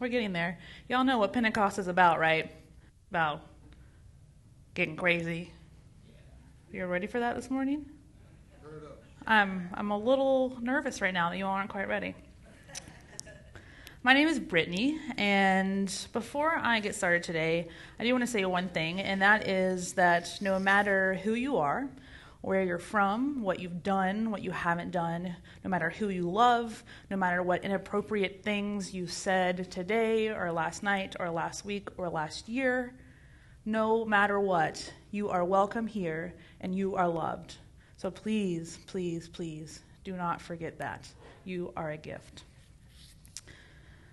we're getting there. Y'all know what Pentecost is about, right? About getting crazy. You're ready for that this morning? I'm, I'm a little nervous right now that you aren't quite ready. My name is Brittany, and before I get started today, I do want to say one thing, and that is that no matter who you are, where you're from, what you've done, what you haven't done, no matter who you love, no matter what inappropriate things you said today or last night or last week or last year, no matter what, you are welcome here and you are loved. So please, please, please do not forget that. You are a gift.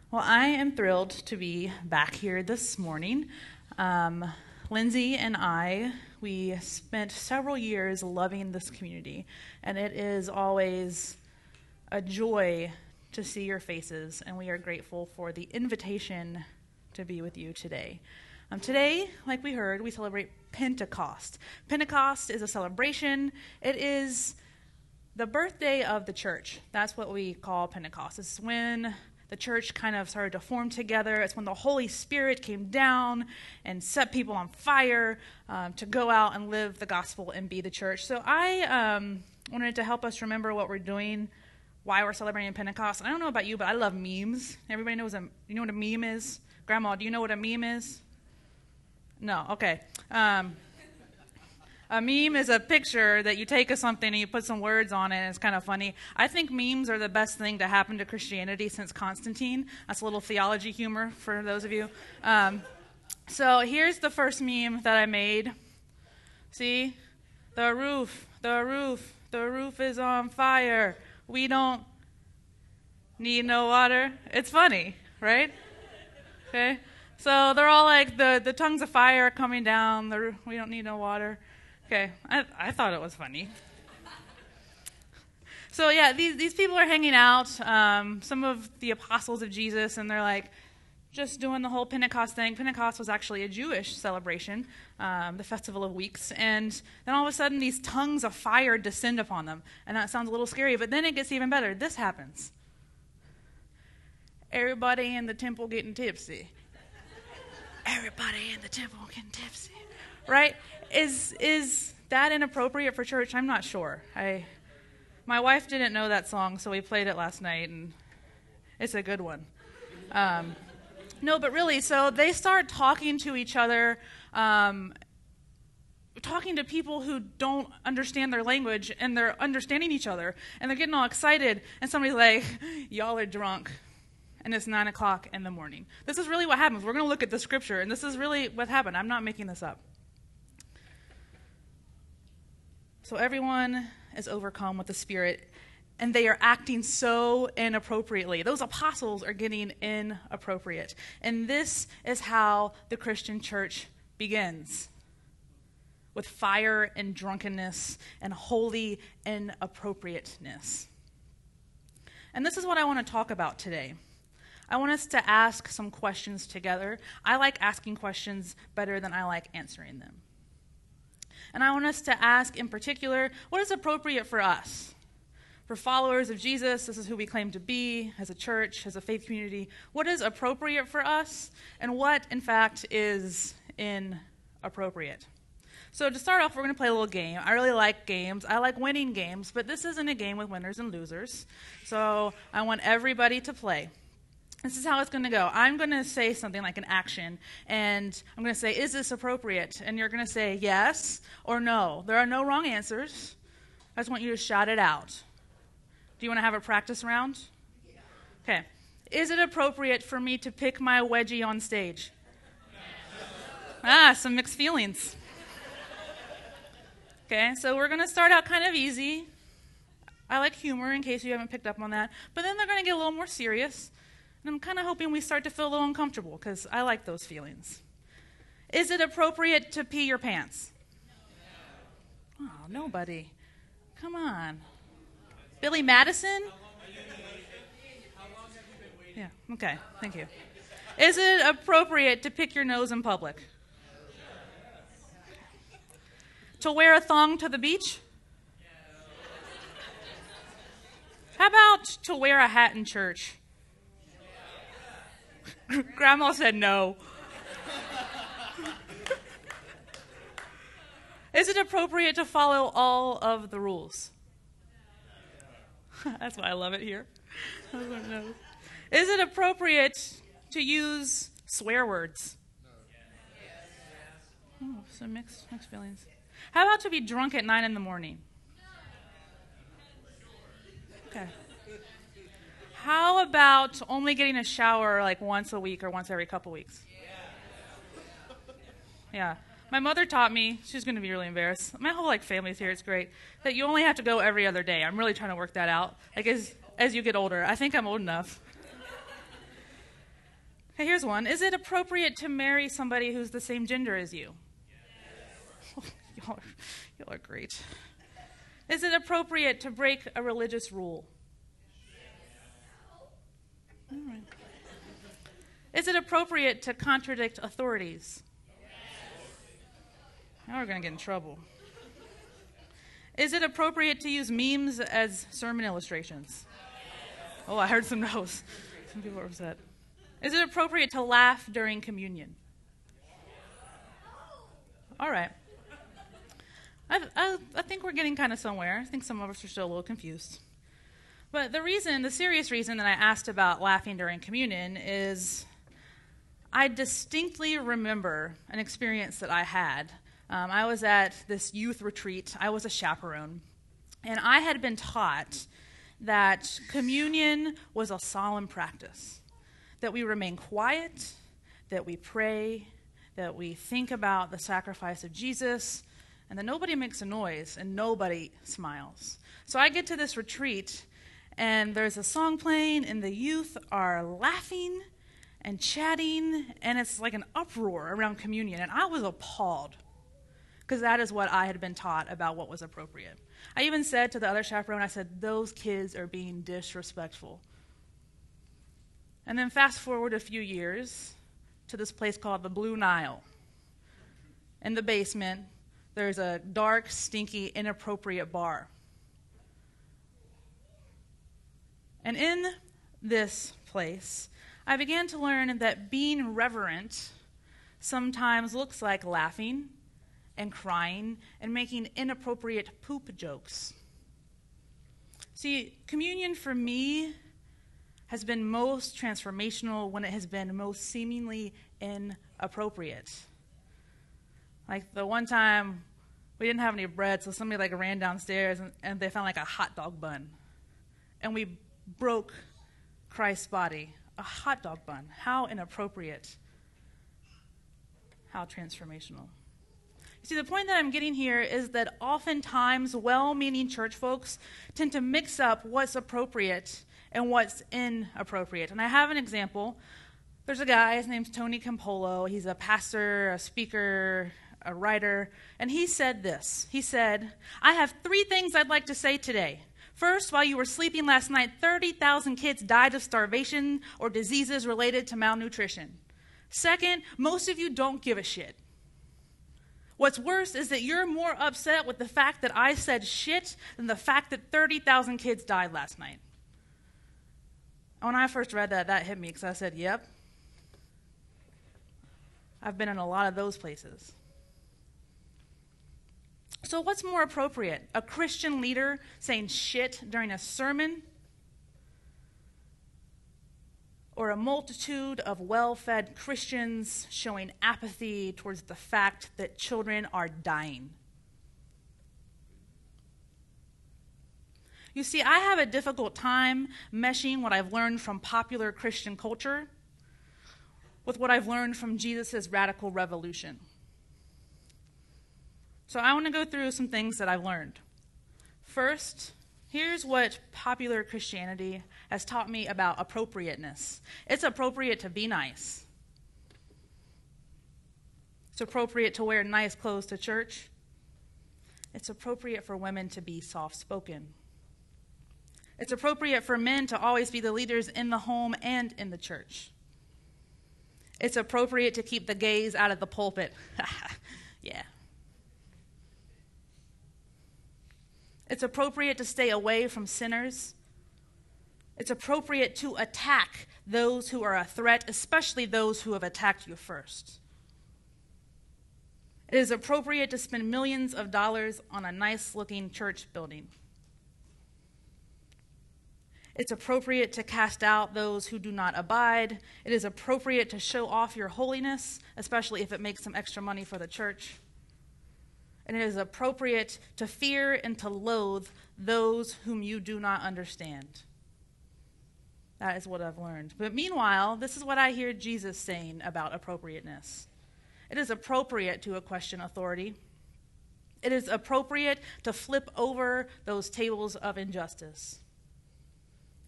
Well, I am thrilled to be back here this morning. Um, Lindsay and I, we spent several years loving this community, and it is always a joy to see your faces, and we are grateful for the invitation to be with you today. Um, today, like we heard, we celebrate Pentecost. Pentecost is a celebration, it is the birthday of the church. That's what we call Pentecost. It's when the church kind of started to form together. It's when the Holy Spirit came down and set people on fire um, to go out and live the gospel and be the church. So I um, wanted to help us remember what we're doing, why we're celebrating Pentecost. I don't know about you, but I love memes. Everybody knows a, you know what a meme is? Grandma, do you know what a meme is? No, okay. Um, a meme is a picture that you take of something and you put some words on it, and it's kind of funny. I think memes are the best thing to happen to Christianity since Constantine. That's a little theology humor for those of you. Um, so here's the first meme that I made. See? The roof, the roof, the roof is on fire. We don't need no water. It's funny, right? Okay? So they're all like the, the tongues of fire coming down. The, we don't need no water. Okay, I, I thought it was funny. So yeah, these these people are hanging out. Um, some of the apostles of Jesus, and they're like just doing the whole Pentecost thing. Pentecost was actually a Jewish celebration, um, the festival of weeks, and then all of a sudden these tongues of fire descend upon them, and that sounds a little scary. But then it gets even better. This happens. Everybody in the temple getting tipsy. Everybody in the temple getting tipsy, right? is is that inappropriate for church? I'm not sure. I my wife didn't know that song, so we played it last night, and it's a good one. Um, no, but really, so they start talking to each other, um, talking to people who don't understand their language, and they're understanding each other, and they're getting all excited, and somebody's like, Y'all are drunk. And it's nine o'clock in the morning. This is really what happens. We're going to look at the scripture, and this is really what happened. I'm not making this up. So everyone is overcome with the Spirit, and they are acting so inappropriately. Those apostles are getting inappropriate. And this is how the Christian church begins with fire and drunkenness and holy inappropriateness. And this is what I want to talk about today. I want us to ask some questions together. I like asking questions better than I like answering them. And I want us to ask in particular what is appropriate for us? For followers of Jesus, this is who we claim to be as a church, as a faith community. What is appropriate for us, and what, in fact, is inappropriate? So, to start off, we're going to play a little game. I really like games. I like winning games, but this isn't a game with winners and losers. So, I want everybody to play. This is how it's going to go. I'm going to say something like an action, and I'm going to say, Is this appropriate? And you're going to say yes or no. There are no wrong answers. I just want you to shout it out. Do you want to have a practice round? Okay. Is it appropriate for me to pick my wedgie on stage? Ah, some mixed feelings. Okay, so we're going to start out kind of easy. I like humor in case you haven't picked up on that. But then they're going to get a little more serious. And I'm kind of hoping we start to feel a little uncomfortable because I like those feelings. Is it appropriate to pee your pants? Oh, nobody. Come on. Billy Madison? Yeah, okay, thank you. Is it appropriate to pick your nose in public? To wear a thong to the beach? How about to wear a hat in church? Grandma said no. Is it appropriate to follow all of the rules? That's why I love it here. Is it appropriate to use swear words? Oh, some mixed, mixed feelings. How about to be drunk at 9 in the morning? Okay. How about only getting a shower like once a week or once every couple weeks? Yeah. My mother taught me, she's going to be really embarrassed. My whole like family's here, it's great. That you only have to go every other day. I'm really trying to work that out. Like as as you get older. I think I'm old enough. Okay, here's one. Is it appropriate to marry somebody who's the same gender as you? Yes. y'all, are, y'all are great. Is it appropriate to break a religious rule? Right. Is it appropriate to contradict authorities? Now we're going to get in trouble. Is it appropriate to use memes as sermon illustrations? Oh, I heard some no's. Some people are upset. Is it appropriate to laugh during communion? All right. I, I, I think we're getting kind of somewhere. I think some of us are still a little confused. But the reason, the serious reason that I asked about laughing during communion is I distinctly remember an experience that I had. Um, I was at this youth retreat, I was a chaperone, and I had been taught that communion was a solemn practice, that we remain quiet, that we pray, that we think about the sacrifice of Jesus, and that nobody makes a noise and nobody smiles. So I get to this retreat and there's a song playing, and the youth are laughing and chatting, and it's like an uproar around communion. And I was appalled because that is what I had been taught about what was appropriate. I even said to the other chaperone, I said, Those kids are being disrespectful. And then fast forward a few years to this place called the Blue Nile. In the basement, there's a dark, stinky, inappropriate bar. And in this place, I began to learn that being reverent sometimes looks like laughing and crying and making inappropriate poop jokes. See, communion for me has been most transformational when it has been most seemingly inappropriate. Like the one time we didn't have any bread, so somebody like ran downstairs and, and they found like a hot dog bun. And we broke Christ's body. A hot dog bun. How inappropriate. How transformational. You see, the point that I'm getting here is that oftentimes well meaning church folks tend to mix up what's appropriate and what's inappropriate. And I have an example. There's a guy, his name's Tony Campolo. He's a pastor, a speaker, a writer, and he said this. He said, I have three things I'd like to say today. First, while you were sleeping last night, 30,000 kids died of starvation or diseases related to malnutrition. Second, most of you don't give a shit. What's worse is that you're more upset with the fact that I said shit than the fact that 30,000 kids died last night. When I first read that, that hit me because I said, yep. I've been in a lot of those places. So, what's more appropriate? A Christian leader saying shit during a sermon? Or a multitude of well fed Christians showing apathy towards the fact that children are dying? You see, I have a difficult time meshing what I've learned from popular Christian culture with what I've learned from Jesus' radical revolution. So I want to go through some things that I've learned. First, here's what popular Christianity has taught me about appropriateness it's appropriate to be nice, it's appropriate to wear nice clothes to church, it's appropriate for women to be soft spoken. It's appropriate for men to always be the leaders in the home and in the church. It's appropriate to keep the gays out of the pulpit. yeah. It's appropriate to stay away from sinners. It's appropriate to attack those who are a threat, especially those who have attacked you first. It is appropriate to spend millions of dollars on a nice looking church building. It's appropriate to cast out those who do not abide. It is appropriate to show off your holiness, especially if it makes some extra money for the church. And it is appropriate to fear and to loathe those whom you do not understand. That is what I've learned. But meanwhile, this is what I hear Jesus saying about appropriateness it is appropriate to question authority. It is appropriate to flip over those tables of injustice.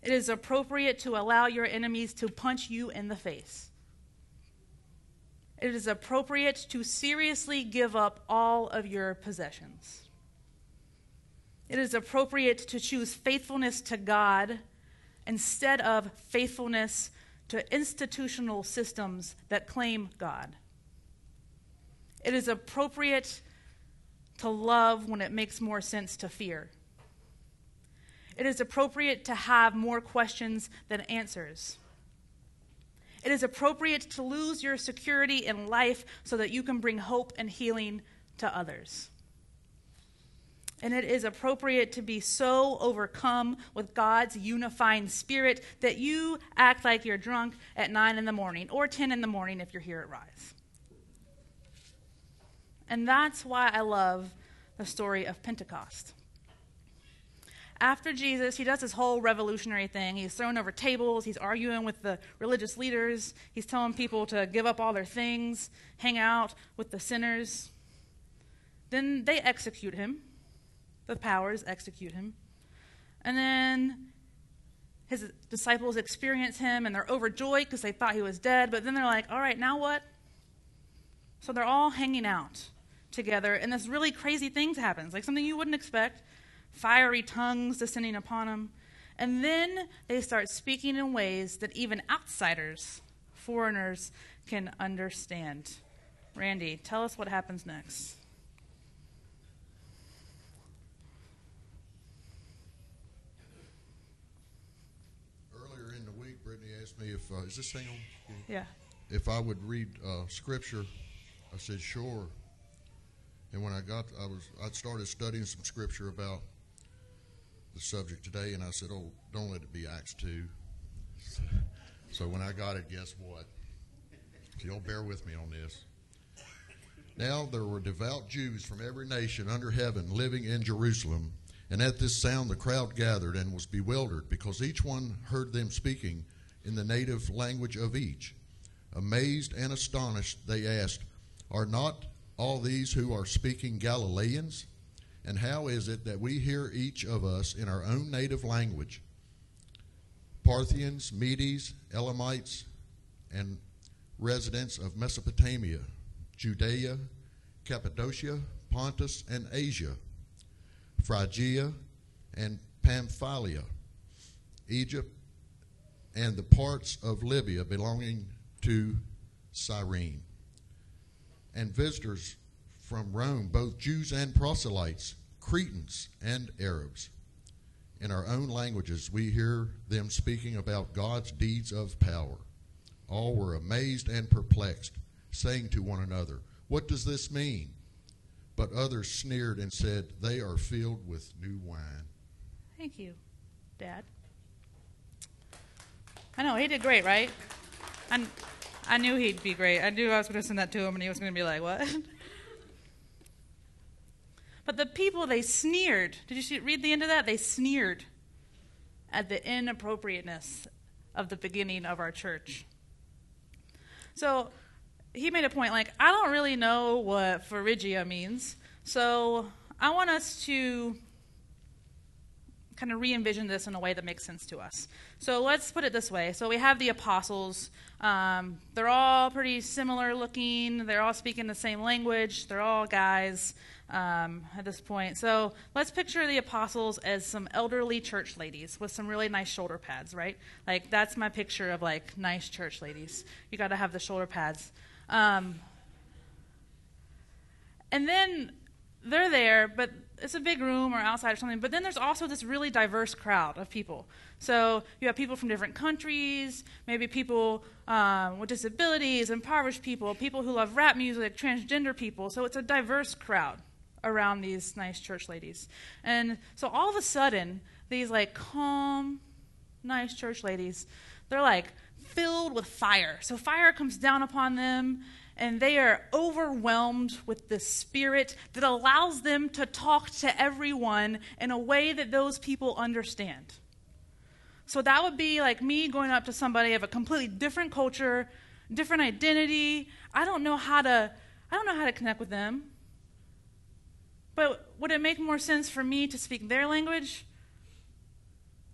It is appropriate to allow your enemies to punch you in the face. It is appropriate to seriously give up all of your possessions. It is appropriate to choose faithfulness to God instead of faithfulness to institutional systems that claim God. It is appropriate to love when it makes more sense to fear. It is appropriate to have more questions than answers. It is appropriate to lose your security in life so that you can bring hope and healing to others. And it is appropriate to be so overcome with God's unifying spirit that you act like you're drunk at 9 in the morning or 10 in the morning if you're here at Rise. And that's why I love the story of Pentecost. After Jesus, he does this whole revolutionary thing. He's throwing over tables, he's arguing with the religious leaders, he's telling people to give up all their things, hang out with the sinners. Then they execute him the powers execute him. And then his disciples experience him and they're overjoyed because they thought he was dead. But then they're like, all right, now what? So they're all hanging out together, and this really crazy thing happens, like something you wouldn't expect fiery tongues descending upon them. And then they start speaking in ways that even outsiders, foreigners, can understand. Randy, tell us what happens next. Earlier in the week, Brittany asked me if uh, is this thing on? Yeah. If I would read uh, scripture, I said sure. And when I got, I was I'd started studying some scripture about the subject today, and I said, "Oh, don't let it be Acts 2. So when I got it, guess what? So y'all bear with me on this. Now there were devout Jews from every nation under heaven living in Jerusalem, and at this sound the crowd gathered and was bewildered because each one heard them speaking in the native language of each. Amazed and astonished, they asked, Are not all these who are speaking Galileans? And how is it that we hear each of us in our own native language? Parthians, Medes, Elamites, and residents of Mesopotamia, Judea, Cappadocia, Pontus, and Asia, Phrygia, and Pamphylia, Egypt, and the parts of Libya belonging to Cyrene, and visitors from Rome, both Jews and proselytes, Cretans and Arabs. In our own languages, we hear them speaking about God's deeds of power. All were amazed and perplexed, saying to one another, What does this mean? But others sneered and said, They are filled with new wine. Thank you, Dad. I know, he did great, right? And I knew he'd be great. I knew I was going to send that to him and he was going to be like, what? but the people, they sneered. Did you see, read the end of that? They sneered at the inappropriateness of the beginning of our church. So he made a point like, I don't really know what Phrygia means. So I want us to kind of re envision this in a way that makes sense to us. So let's put it this way. So we have the apostles. Um, they're all pretty similar looking. They're all speaking the same language. They're all guys um, at this point. So let's picture the apostles as some elderly church ladies with some really nice shoulder pads, right? Like that's my picture of like nice church ladies. You got to have the shoulder pads. Um, and then they're there, but it's a big room or outside or something. But then there's also this really diverse crowd of people. So you have people from different countries, maybe people um, with disabilities, impoverished people, people who love rap music, transgender people. So it's a diverse crowd around these nice church ladies. And so all of a sudden, these like calm, nice church ladies, they're like filled with fire. So fire comes down upon them and they are overwhelmed with the spirit that allows them to talk to everyone in a way that those people understand. So that would be like me going up to somebody of a completely different culture, different identity. I don't know how to I don't know how to connect with them. But would it make more sense for me to speak their language?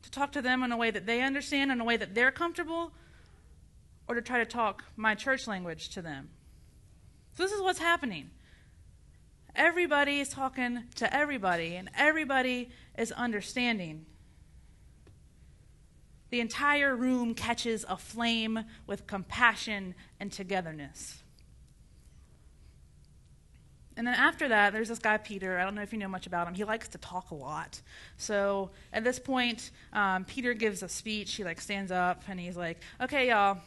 To talk to them in a way that they understand, in a way that they're comfortable? Or to try to talk my church language to them? So, this is what's happening. Everybody is talking to everybody, and everybody is understanding. The entire room catches aflame with compassion and togetherness. And then after that, there's this guy, Peter. I don't know if you know much about him. He likes to talk a lot. So at this point, um, Peter gives a speech. He like stands up and he's like, "Okay, y'all,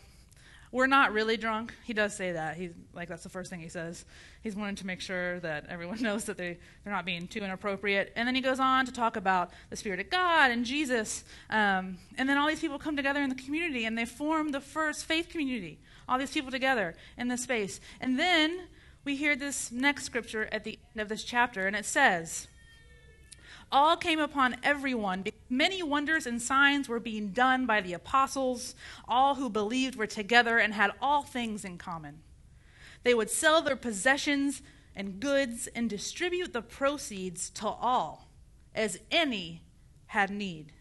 we're not really drunk. He does say that. He's like that's the first thing he says. He's wanting to make sure that everyone knows that they they're not being too inappropriate. And then he goes on to talk about the Spirit of God and Jesus. Um, and then all these people come together in the community and they form the first faith community. All these people together in this space. And then we hear this next scripture at the end of this chapter, and it says all came upon everyone. Many wonders and signs were being done by the apostles. All who believed were together and had all things in common. They would sell their possessions and goods and distribute the proceeds to all, as any had need.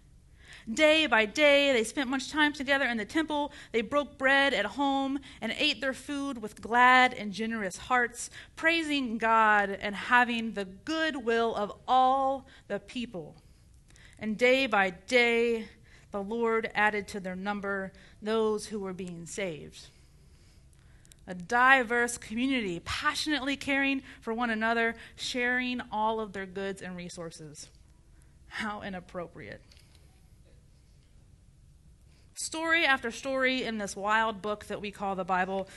Day by day, they spent much time together in the temple. They broke bread at home and ate their food with glad and generous hearts, praising God and having the good will of all the people. And day by day, the Lord added to their number those who were being saved. A diverse community, passionately caring for one another, sharing all of their goods and resources. How inappropriate story after story in this wild book that we call the Bible,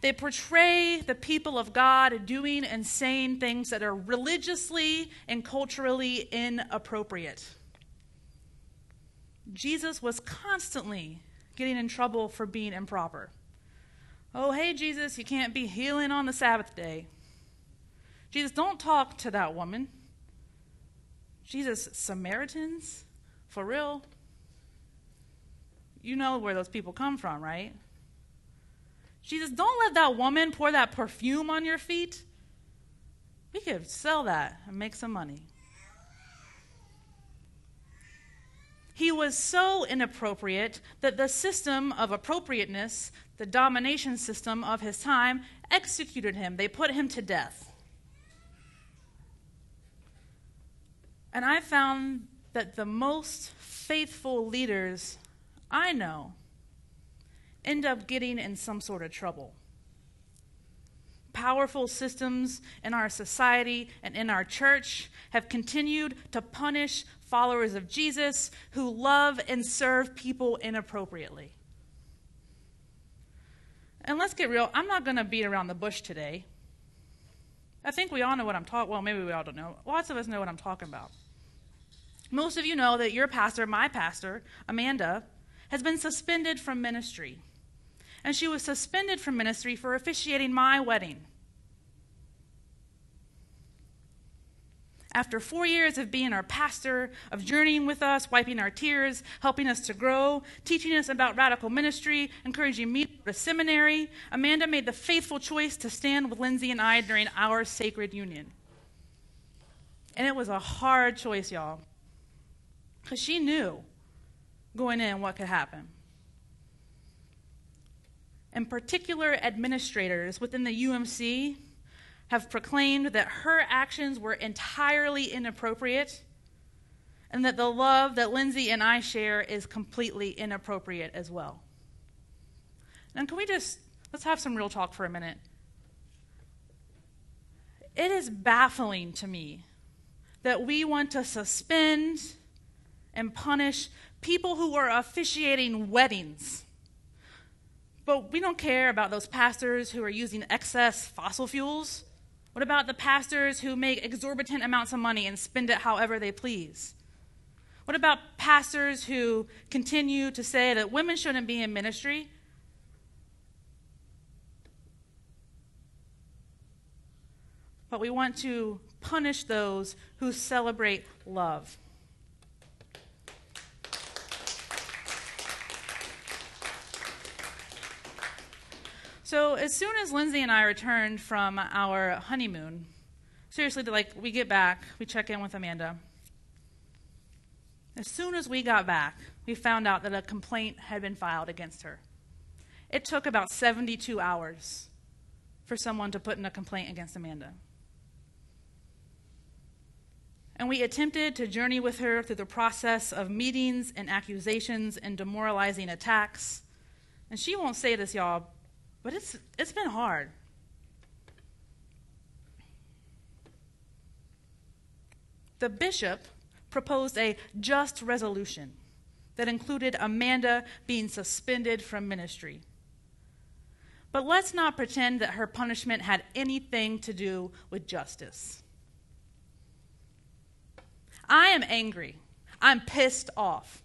they portray the people of God doing and saying things that are religiously and culturally inappropriate. Jesus was constantly getting in trouble for being improper. Oh, hey, Jesus, you can't be healing on the Sabbath day. Jesus, don't talk to that woman. Jesus, Samaritans? For real? You know where those people come from, right? Jesus, don't let that woman pour that perfume on your feet. We could sell that and make some money. He was so inappropriate that the system of appropriateness, the domination system of his time, executed him. They put him to death. And I found that the most faithful leaders I know end up getting in some sort of trouble. Powerful systems in our society and in our church have continued to punish followers of Jesus who love and serve people inappropriately. And let's get real, I'm not going to beat around the bush today. I think we all know what I'm talking well, maybe we all don't know. Lots of us know what I'm talking about. Most of you know that your pastor, my pastor, Amanda, has been suspended from ministry. And she was suspended from ministry for officiating my wedding. After four years of being our pastor, of journeying with us, wiping our tears, helping us to grow, teaching us about radical ministry, encouraging me to go to seminary, Amanda made the faithful choice to stand with Lindsay and I during our sacred union. And it was a hard choice, y'all, because she knew going in what could happen. In particular, administrators within the UMC have proclaimed that her actions were entirely inappropriate and that the love that Lindsay and I share is completely inappropriate as well. And can we just let's have some real talk for a minute? It is baffling to me that we want to suspend and punish people who are officiating weddings. But we don't care about those pastors who are using excess fossil fuels. What about the pastors who make exorbitant amounts of money and spend it however they please? What about pastors who continue to say that women shouldn't be in ministry? But we want to punish those who celebrate love. So as soon as Lindsay and I returned from our honeymoon, seriously, like we get back, we check in with Amanda. As soon as we got back, we found out that a complaint had been filed against her. It took about 72 hours for someone to put in a complaint against Amanda. And we attempted to journey with her through the process of meetings and accusations and demoralizing attacks. And she won't say this, y'all, but it's, it's been hard. The bishop proposed a just resolution that included Amanda being suspended from ministry. But let's not pretend that her punishment had anything to do with justice. I am angry. I'm pissed off.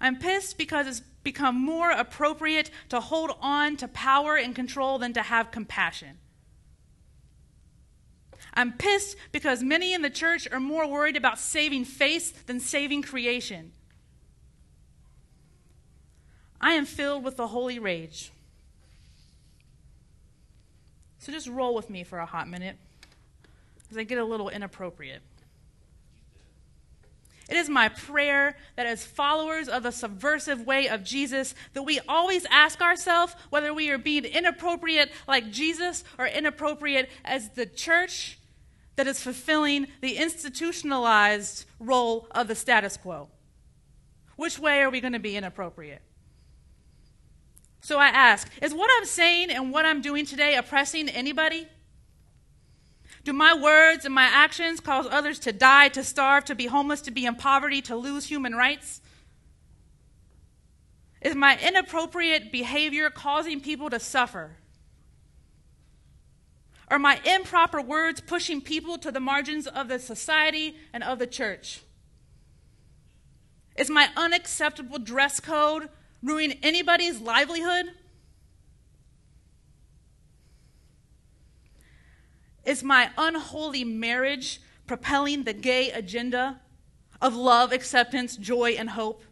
I'm pissed because it's become more appropriate to hold on to power and control than to have compassion. I'm pissed because many in the church are more worried about saving face than saving creation. I am filled with the holy rage. So just roll with me for a hot minute as I get a little inappropriate. It is my prayer that as followers of the subversive way of Jesus, that we always ask ourselves whether we are being inappropriate like Jesus or inappropriate as the church that is fulfilling the institutionalized role of the status quo. Which way are we going to be inappropriate? So I ask, is what I'm saying and what I'm doing today oppressing anybody? Do my words and my actions cause others to die, to starve, to be homeless, to be in poverty, to lose human rights? Is my inappropriate behavior causing people to suffer? Are my improper words pushing people to the margins of the society and of the church? Is my unacceptable dress code ruining anybody's livelihood? Is my unholy marriage propelling the gay agenda of love, acceptance, joy, and hope?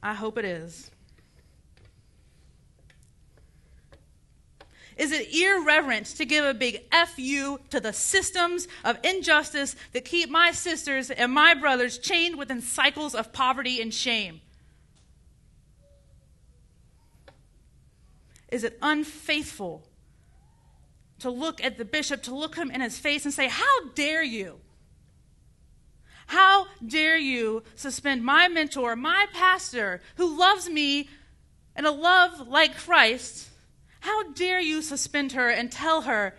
I hope it is. Is it irreverent to give a big FU to the systems of injustice that keep my sisters and my brothers chained within cycles of poverty and shame? Is it unfaithful to look at the bishop, to look him in his face and say, How dare you? How dare you suspend my mentor, my pastor, who loves me in a love like Christ? How dare you suspend her and tell her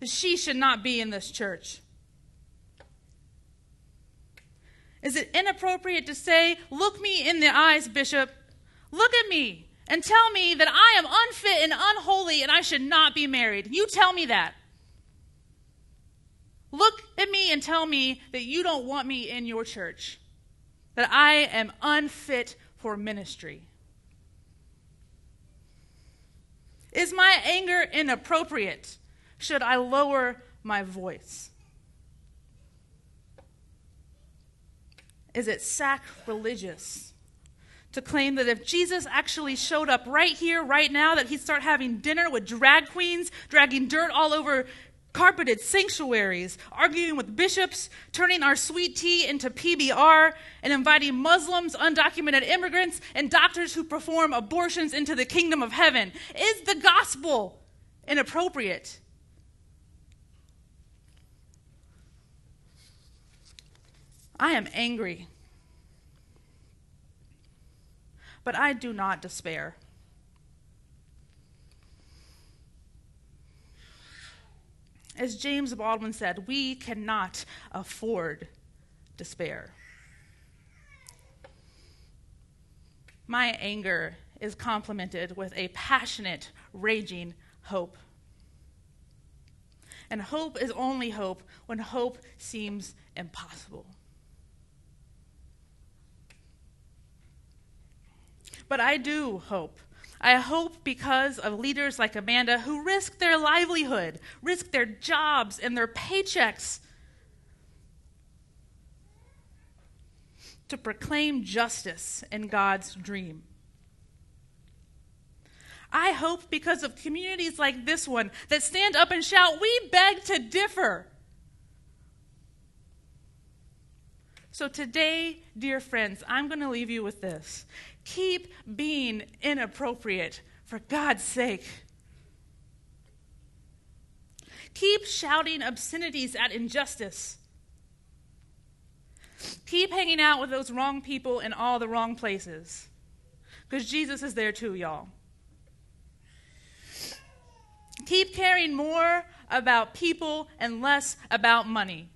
that she should not be in this church? Is it inappropriate to say, Look me in the eyes, Bishop? Look at me and tell me that I am unfit and unholy and I should not be married. You tell me that. Look at me and tell me that you don't want me in your church, that I am unfit for ministry. Is my anger inappropriate? Should I lower my voice? Is it sacrilegious? To claim that if Jesus actually showed up right here, right now, that he'd start having dinner with drag queens, dragging dirt all over carpeted sanctuaries, arguing with bishops, turning our sweet tea into PBR, and inviting Muslims, undocumented immigrants, and doctors who perform abortions into the kingdom of heaven. Is the gospel inappropriate? I am angry but I do not despair. As James Baldwin said, we cannot afford despair. My anger is complemented with a passionate, raging hope. And hope is only hope when hope seems impossible. But I do hope. I hope because of leaders like Amanda who risk their livelihood, risk their jobs and their paychecks to proclaim justice in God's dream. I hope because of communities like this one that stand up and shout, We beg to differ. So today, dear friends, I'm going to leave you with this. Keep being inappropriate for God's sake. Keep shouting obscenities at injustice. Keep hanging out with those wrong people in all the wrong places. Because Jesus is there too, y'all. Keep caring more about people and less about money.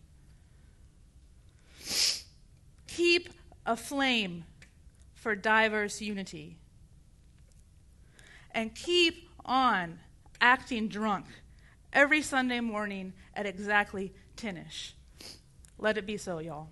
Keep a flame for diverse unity. And keep on acting drunk every Sunday morning at exactly 10ish. Let it be so, y'all.